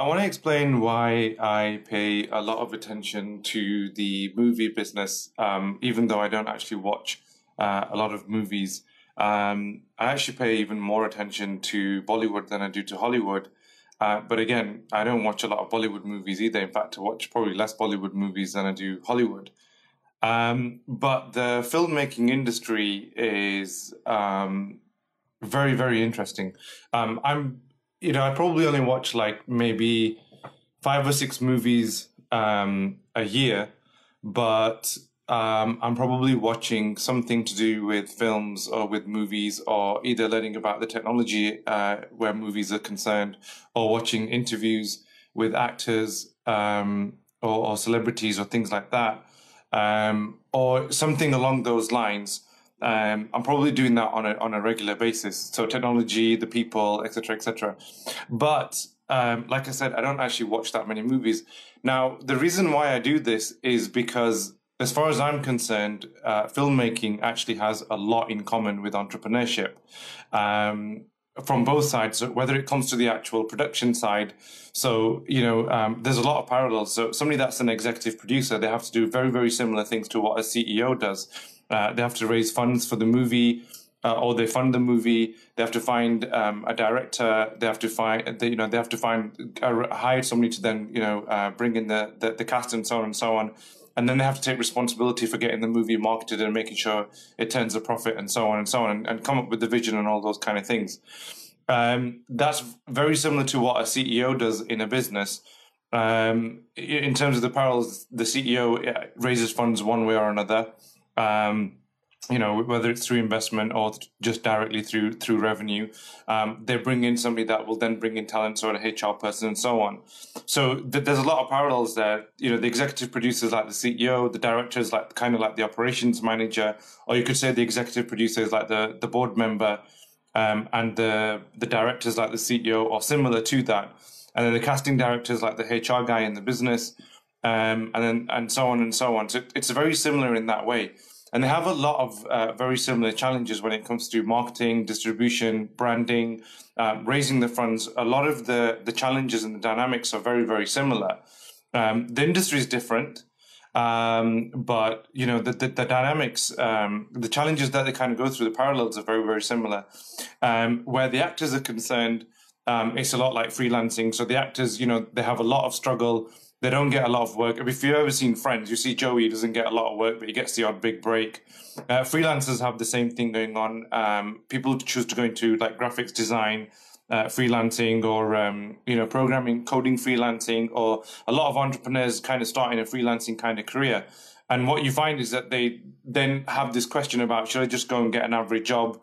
I want to explain why I pay a lot of attention to the movie business, um, even though I don't actually watch uh, a lot of movies. Um, I actually pay even more attention to Bollywood than I do to Hollywood. Uh, but again, I don't watch a lot of Bollywood movies either. In fact, I watch probably less Bollywood movies than I do Hollywood. Um, but the filmmaking industry is um, very, very interesting. Um, I'm, you know, I probably only watch like maybe five or six movies um, a year, but um, I'm probably watching something to do with films or with movies, or either learning about the technology uh, where movies are concerned, or watching interviews with actors um, or, or, celebrities or things like that, um, or something along those lines. Um, I'm probably doing that on a on a regular basis. So technology, the people, etc., etc. But um, like I said, I don't actually watch that many movies. Now, the reason why I do this is because, as far as I'm concerned, uh, filmmaking actually has a lot in common with entrepreneurship. Um, from both sides, whether it comes to the actual production side. So, you know, um, there's a lot of parallels. So, somebody that's an executive producer, they have to do very, very similar things to what a CEO does. Uh, they have to raise funds for the movie, uh, or they fund the movie. They have to find um, a director. They have to find, they, you know, they have to find uh, hire somebody to then, you know, uh, bring in the, the, the cast and so on and so on. And then they have to take responsibility for getting the movie marketed and making sure it turns a profit and so on and so on, and, and come up with the vision and all those kind of things. Um, that's very similar to what a CEO does in a business. Um, in terms of the parallels, the CEO raises funds one way or another. Um, you know whether it's through investment or just directly through through revenue um, they bring in somebody that will then bring in talent so an hr person and so on. So th- there's a lot of parallels there. You know the executive producers like the ceo the directors like kind of like the operations manager or you could say the executive producers like the the board member um, and the the directors like the ceo or similar to that. And then the casting directors like the hr guy in the business um, and then and so on and so on. So it's very similar in that way and they have a lot of uh, very similar challenges when it comes to marketing, distribution, branding, um, raising the funds. A lot of the the challenges and the dynamics are very very similar. Um, the industry is different, um, but you know the the, the dynamics, um, the challenges that they kind of go through, the parallels are very very similar. Um, where the actors are concerned, um, it's a lot like freelancing. So the actors, you know, they have a lot of struggle they don't get a lot of work. If you've ever seen Friends, you see Joey doesn't get a lot of work, but he gets the odd big break. Uh, freelancers have the same thing going on. Um, people choose to go into like graphics design, uh, freelancing, or um, you know programming, coding, freelancing, or a lot of entrepreneurs kind of starting a freelancing kind of career. And what you find is that they then have this question about should I just go and get an average job?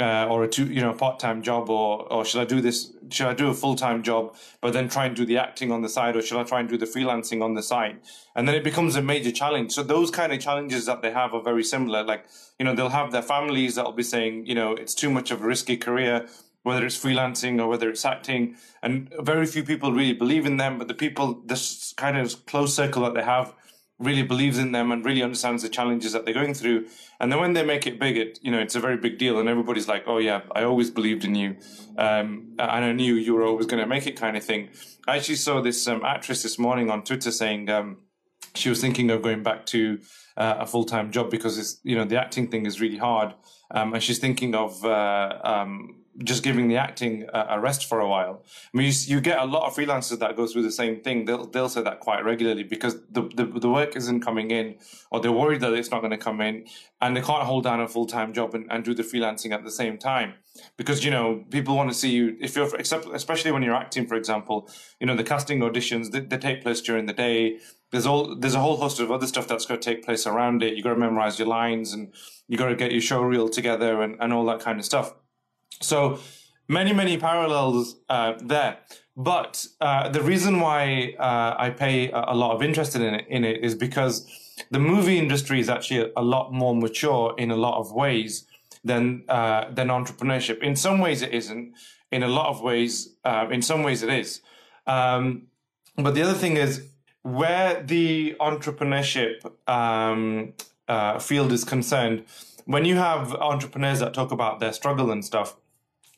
Uh, or a two, you know, part time job, or or should I do this? Should I do a full time job, but then try and do the acting on the side, or should I try and do the freelancing on the side? And then it becomes a major challenge. So those kind of challenges that they have are very similar. Like you know, they'll have their families that'll be saying, you know, it's too much of a risky career, whether it's freelancing or whether it's acting, and very few people really believe in them. But the people, this kind of close circle that they have really believes in them and really understands the challenges that they're going through. And then when they make it big, it you know it's a very big deal, and everybody's like, "Oh yeah, I always believed in you, um, and I knew you were always going to make it," kind of thing. I actually saw this um, actress this morning on Twitter saying um, she was thinking of going back to uh, a full time job because it's you know the acting thing is really hard, um, and she's thinking of uh, um, just giving the acting a, rest for a while. I mean, you, you, get a lot of freelancers that go through the same thing. They'll they'll say that quite regularly because the, the, the work isn't coming in, or they're worried that it's not going to come in, and they can't hold down a full time job and, and do the freelancing at the same time because you know people want to see you if you're except especially when you're acting, for example. You know the casting auditions they, they take place during the day. There's all there's a whole host of other stuff that's going to take place around it. You got to memorize your lines and you got to get your show reel together and, and all that kind of stuff. So many, many parallels uh, there. But uh, the reason why uh, I pay a lot of interest in it, in it is because the movie industry is actually a lot more mature in a lot of ways than uh, than entrepreneurship. In some ways, it isn't. In a lot of ways, uh, in some ways, it is. Um, but the other thing is where the entrepreneurship um, uh, field is concerned. When you have entrepreneurs that talk about their struggle and stuff,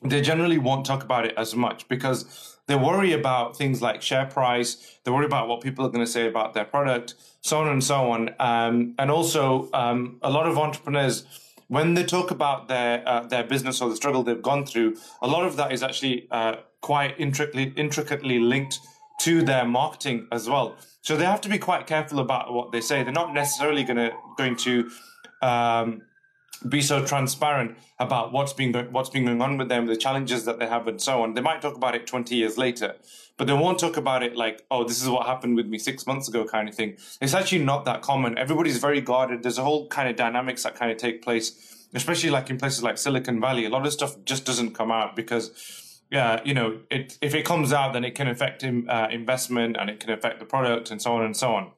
they generally won't talk about it as much because They worry about things like share price. They worry about what people are going to say about their product, so on and so on. Um, and also, um, a lot of entrepreneurs, when they talk about their uh, their business or the struggle they've gone through, a lot of that is actually uh, quite intricately intricately linked to their marketing as well. So they have to be quite careful about what they say. They're not necessarily going to going to um, be so transparent about what's been what's been going on with them, the challenges that they have, and so on. They might talk about it twenty years later, but they won't talk about it like, "Oh, this is what happened with me six months ago," kind of thing. It's actually not that common. Everybody's very guarded. There's a whole kind of dynamics that kind of take place, especially like in places like Silicon Valley. A lot of stuff just doesn't come out because. Yeah, you know, it, if it comes out, then it can affect uh, investment and it can affect the product and so on and so on.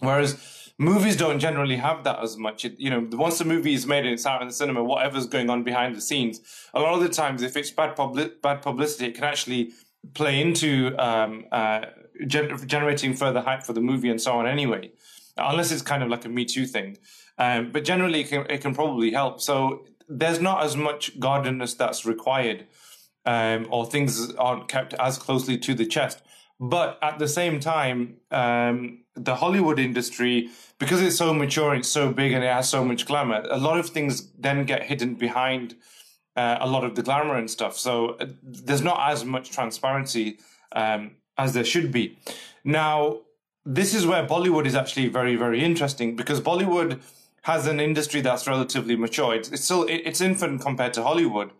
Whereas movies don't generally have that as much. It, you know, once the movie is made and it's out in the cinema, whatever's going on behind the scenes, a lot of the times, if it's bad public, bad publicity, it can actually play into um, uh, gen- generating further hype for the movie and so on. Anyway, unless it's kind of like a Me Too thing, um, but generally, it can, it can probably help. So there's not as much guardedness that's required. Um, or things aren't kept as closely to the chest. But at the same time, um, the Hollywood industry because it's so mature, it's so big, and it has so much glamour. A lot of things then get hidden behind uh, a lot of the glamour and stuff. So uh, there's not as much transparency um, as there should be. Now, this is where Bollywood is actually very, very interesting because Bollywood has an industry that's relatively mature. It's, it's still it's infant compared to Hollywood,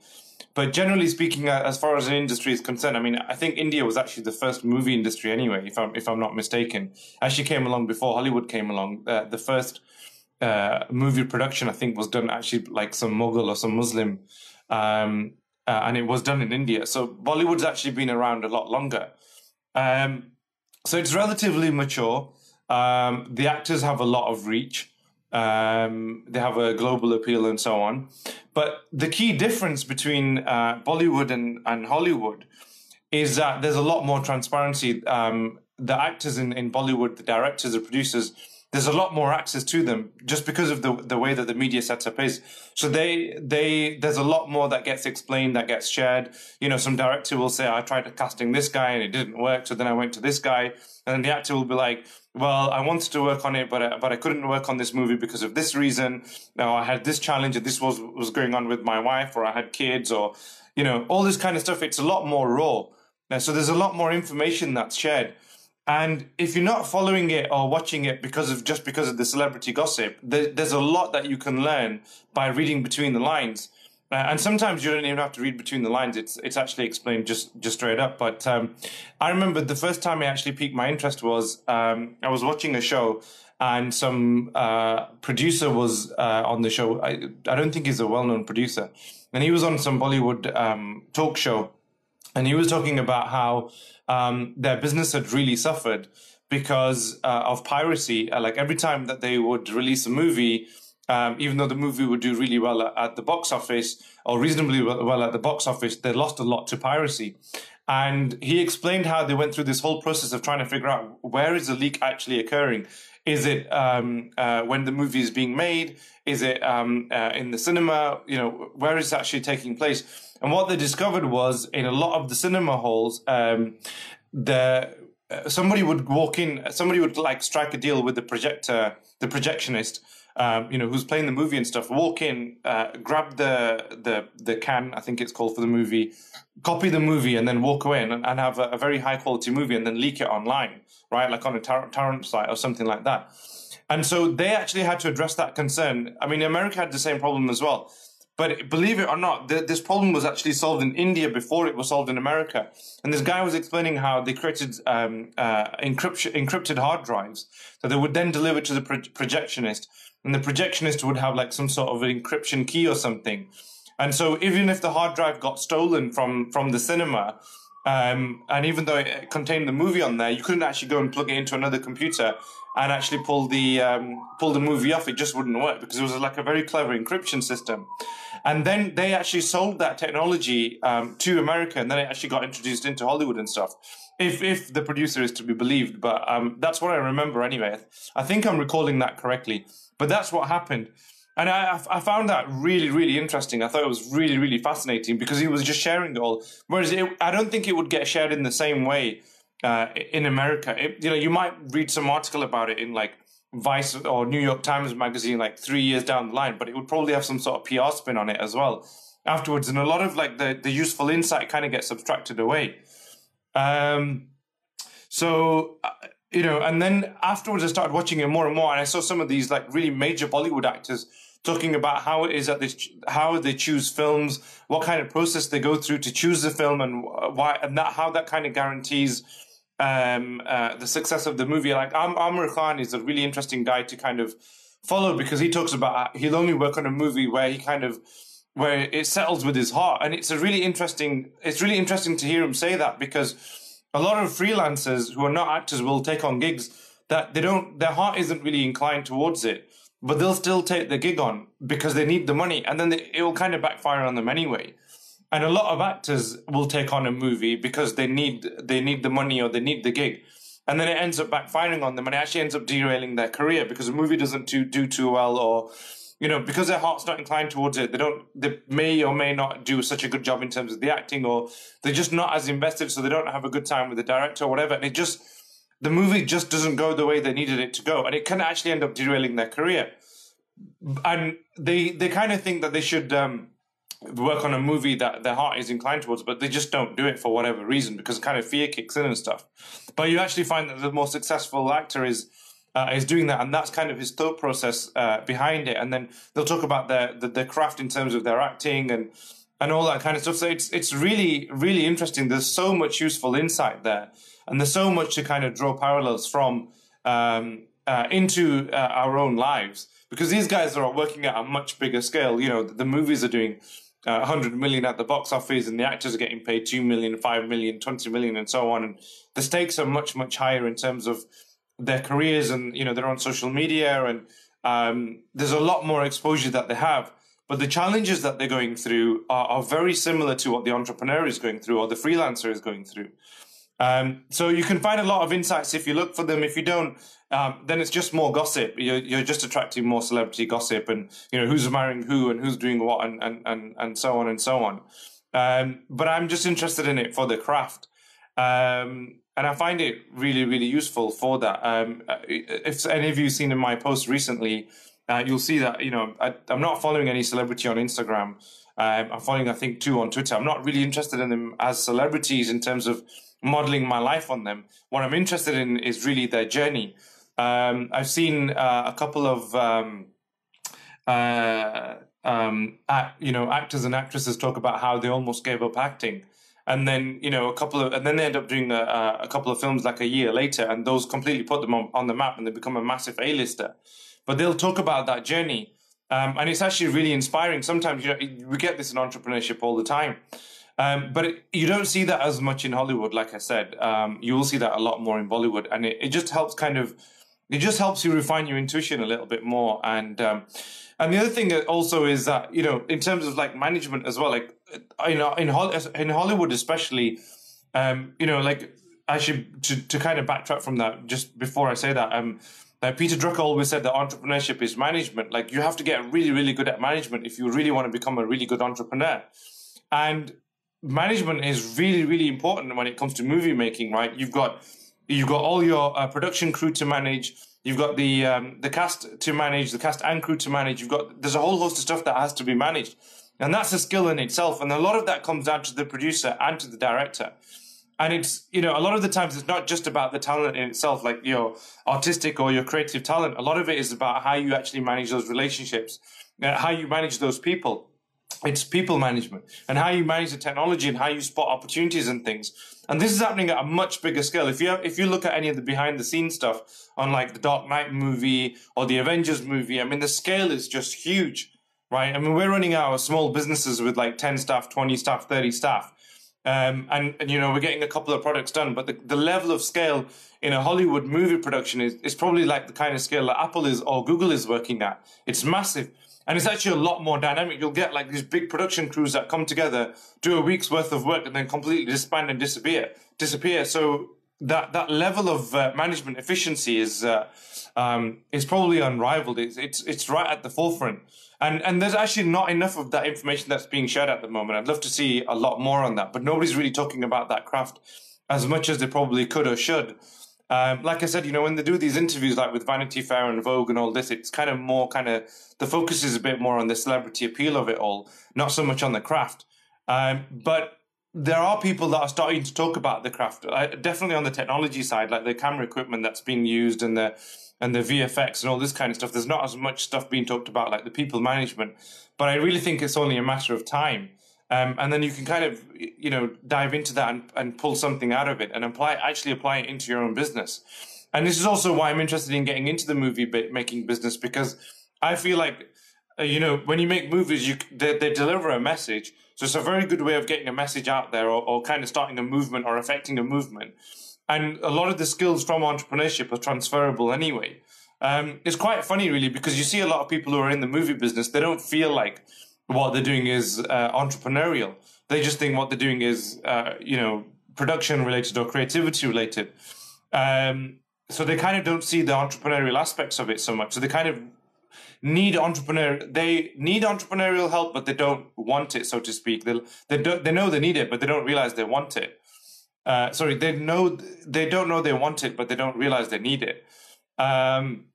but generally speaking, uh, as far as an industry is concerned, I mean, I think India was actually the first movie industry anyway, if I'm if I'm not mistaken. Actually, came along before Hollywood came along. Uh, the first uh, movie production, I think, was done actually like some Mughal or some Muslim, um, uh, and it was done in India. So Bollywood's actually been around a lot longer. Um, so it's relatively mature. Um, the actors have a lot of reach. Um, they have a global appeal and so on. But the key difference between uh, Bollywood and, and Hollywood is that there's a lot more transparency. Um, the actors in, in Bollywood, the directors, the producers, there's a lot more access to them just because of the the way that the media setup is. So they they there's a lot more that gets explained, that gets shared. You know, some director will say, "I tried casting this guy and it didn't work, so then I went to this guy," and then the actor will be like, "Well, I wanted to work on it, but I, but I couldn't work on this movie because of this reason. Now I had this challenge, and this was was going on with my wife, or I had kids, or you know, all this kind of stuff. It's a lot more raw. So there's a lot more information that's shared." And if you're not following it or watching it because of just because of the celebrity gossip, there, there's a lot that you can learn by reading between the lines. Uh, and sometimes you don't even have to read between the lines. It's it's actually explained just just straight up. But um, I remember the first time I actually piqued my interest was um, I was watching a show and some uh, producer was uh, on the show. I I don't think he's a well known producer, and he was on some Bollywood um, talk show, and he was talking about how um, their business had really suffered because uh, of piracy. Uh, like every time that they would release a movie, um, even though the movie would do really well at, at the box office or reasonably well at the box office, they lost a lot to piracy. And he explained how they went through this whole process of trying to figure out where is the leak actually occurring. Is it um, uh, when the movie is being made? Is it um, uh, in the cinema? You know, where is it actually taking place? And what they discovered was in a lot of the cinema halls, um, the uh, somebody would walk in, somebody would like strike a deal with the projector, the projectionist, um, you know, who's playing the movie and stuff. Walk in, uh, grab the the the can, I think it's called for the movie, copy the movie, and then walk away and, and have a, a, very high quality movie, and then leak it online, right, like on a tor- torrent site or something like that. And so they actually had to address that concern. I mean, America had the same problem as well but believe it or not, the, this problem was actually solved in India before it was solved in America. And this guy was explaining how they created um, uh, encryption, encrypted hard drives that they would then deliver to the pro- projectionist. And the projectionist would have like some sort of encryption key or something. And so even if the hard drive got stolen from, from the cinema, um, and even though it contained the movie on there, you couldn't actually go and plug it into another computer and actually pull the um, pull the movie off. It just wouldn't work because it was like a very clever encryption system. And then they actually sold that technology um, to America, and then it actually got introduced into Hollywood and stuff. If if the producer is to be believed, but um, that's what I remember anyway. I think I'm recalling that correctly. But that's what happened. And I, I found that really, really interesting. I thought it was really, really fascinating because he was just sharing it all. Whereas it, I don't think it would get shared in the same way uh, in America. It, you know, you might read some article about it in like Vice or New York Times magazine like three years down the line, but it would probably have some sort of PR spin on it as well afterwards. And a lot of like the, the useful insight kind of gets subtracted away. Um, so, uh, you know, and then afterwards I started watching it more and more, and I saw some of these like really major Bollywood actors talking about how it is that they how they choose films, what kind of process they go through to choose the film, and why, and that how that kind of guarantees um, uh, the success of the movie. Like Am- Aamir Khan is a really interesting guy to kind of follow because he talks about he'll only work on a movie where he kind of where it settles with his heart, and it's a really interesting. It's really interesting to hear him say that because a lot of freelancers who are not actors will take on gigs that they don't their heart isn't really inclined towards it but they'll still take the gig on because they need the money and then they, it will kind of backfire on them anyway and a lot of actors will take on a movie because they need they need the money or they need the gig and then it ends up backfiring on them and it actually ends up derailing their career because the movie doesn't do, do too well or you know, because their heart's not inclined towards it, they don't, they may or may not do such a good job in terms of the acting, or they're just not as invested, so they don't have a good time with the director or whatever. And it just, the movie just doesn't go the way they needed it to go, and it can actually end up derailing their career. And they they kind of think that they should um, work on a movie that their heart is inclined towards, but they just don't do it for whatever reason because kind of fear kicks in and stuff. But you actually find that the more successful actor is uh, is doing that, and that's kind of his thought process uh, behind it. And then they'll talk about their the, the craft in terms of their acting and and all that kind of stuff. So it's it's really really interesting. There's so much useful insight there, and there's so much to kind of draw parallels from um, uh, into uh, our own lives because these guys are working at a much bigger scale. You know, the, the movies are doing. Uh, 100 million at the box office and the actors are getting paid 2 million 5 million 20 million and so on. And the stakes are much much higher in terms of their careers and you know they're on social media and um, there's a lot more exposure that they have. But the challenges that they're going through are, are, very similar to what the entrepreneur is going through or the freelancer is going through um, so you can find a lot of insights if you look for them if you don't um, then it's just more gossip you're, you're, just attracting more celebrity gossip and you know who's marrying who and who's doing what and, and, and, and so on and so on um, but i'm just interested in it for the craft um, and I find it really, really useful for that. Um, if any of you seen in my post recently, uh, you'll see that you know I, am not following any celebrity on Instagram. Um, I'm following, I think, two on Twitter. I'm not really interested in them as celebrities in terms of modeling my life on them. What I'm interested in is really their journey. Um, I've seen uh, a couple of um, uh, um, act, you know actors and actresses talk about how they almost gave up acting. And then you know a couple of and then they end up doing a, a couple of films like a year later and those completely put them on, on the map and they become a massive a-lister. But they'll talk about that journey. Um, and it's actually really inspiring. Sometimes you know we get this in entrepreneurship all the time um, but it, you don't see that as much in hollywood like i said. Um, you will see that a lot more in bollywood and it, it just helps kind of it just helps you refine your intuition a little bit more. And um, and the other thing also is that you know in terms of like management as well like you know in in Hollywood especially um you know like actually to, to kind of backtrack from that just before I say that um like Peter Drucker always said that entrepreneurship is management. Like you have to get really really good at management if you really want to become a really good entrepreneur. And management is really really important when it comes to movie making right you've got you've got all your uh, production crew to manage You've got the um, the cast to manage, the cast and crew to manage. You've got there's a whole host of stuff that has to be managed, and that's a skill in itself. And a lot of that comes down to the producer and to the director. And it's you know a lot of the times it's not just about the talent in itself, like your artistic or your creative talent. A lot of it is about how you actually manage those relationships, uh, how you manage those people it's people management and how you manage the technology and how you spot opportunities and things. And this is happening at a much bigger scale. If you have, if you look at any of the behind the scenes stuff on like the Dark Knight movie or the Avengers movie, I mean the scale is just huge, right? I mean we're running our small businesses with like ten staff, twenty staff, thirty staff, um, and, and you know we're getting a couple of products done. But the, the level of scale in a Hollywood movie production is is probably like the kind of scale that Apple is or Google is working at. It's massive and it's actually a lot more dynamic. You'll get like these big production crews that come together, do a week's worth of work, and then completely disband and disappear. Disappear. So that that level of uh, management efficiency is uh, um, is probably unrivaled. It's, it's it's right at the forefront, and and there's actually not enough of that information that's being shared at the moment. I'd love to see a lot more on that, but nobody's really talking about that craft as much as they probably could or should. Um, like I said, you know, when they do these interviews, like with Vanity Fair and Vogue and all this, it's kind of more kind of the focus is a bit more on the celebrity appeal of it all, not so much on the craft. Um, but there are people that are starting to talk about the craft, uh, definitely on the technology side, like the camera equipment that's being used and the and the VFX and all this kind of stuff. There's not as much stuff being talked about like the people management, but I really think it's only a matter of time. Um, and then you can kind of you know dive into that and, and pull something out of it and apply actually apply it into your own business. And this is also why I'm interested in getting into the movie making business because I feel like uh, you know when you make movies, you they, they deliver a message so it's a very good way of getting a message out there or, or kind of starting a movement or affecting a movement. And a lot of the skills from entrepreneurship are transferable anyway. Um, it's quite funny, really, because you see a lot of people who are in the movie business, they don't feel like what they're doing is uh, entrepreneurial. They just think what they're doing is, uh, you know, production related or creativity related. Um, so they kind of don't see the entrepreneurial aspects of it so much. So they kind of need entrepreneur they need entrepreneurial help but they don't want it so to speak they they don't they know they need it but they don't realize they want it uh, sorry they know they don't know they want it but they don't realize they need it um,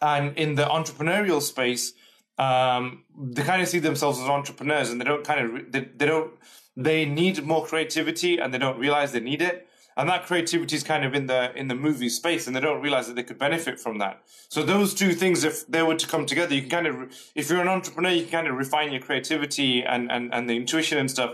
and in the entrepreneurial space um, they kind of see themselves as entrepreneurs and they don't kind of they, they don't they need more creativity and they don't realize they need it. And that creativity is kind of in the in the movie space and they don't realize that they could benefit from that. So those two things if they were to come together you can kind of if you're an entrepreneur you can kind of refine your creativity and and, and the intuition and stuff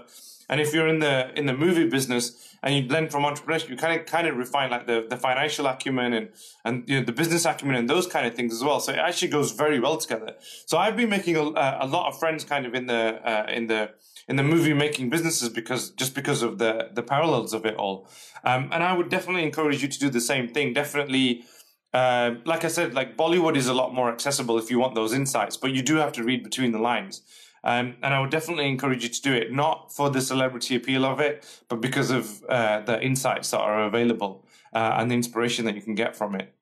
and if you're in the in the movie business and you blend from entrepreneurship, you kind of kind of refine like the, the financial acumen and and you know the business acumen and those kind of things as well. So it actually goes very well together. So I've been making a, a lot of friends kind of in the uh, in the in the movie making businesses because just because of the the parallels of it all. Um, and I would definitely encourage you to do the same thing. Definitely. Uh, like I said, like Bollywood is a lot more accessible if you want those insights, but you do have to read between the lines. Um, and I would definitely encourage you to do it, not for the celebrity appeal of it, but because of uh, the insights that are available uh, and the inspiration that you can get from it.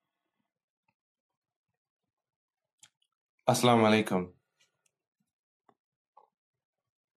Assalamu alaikum.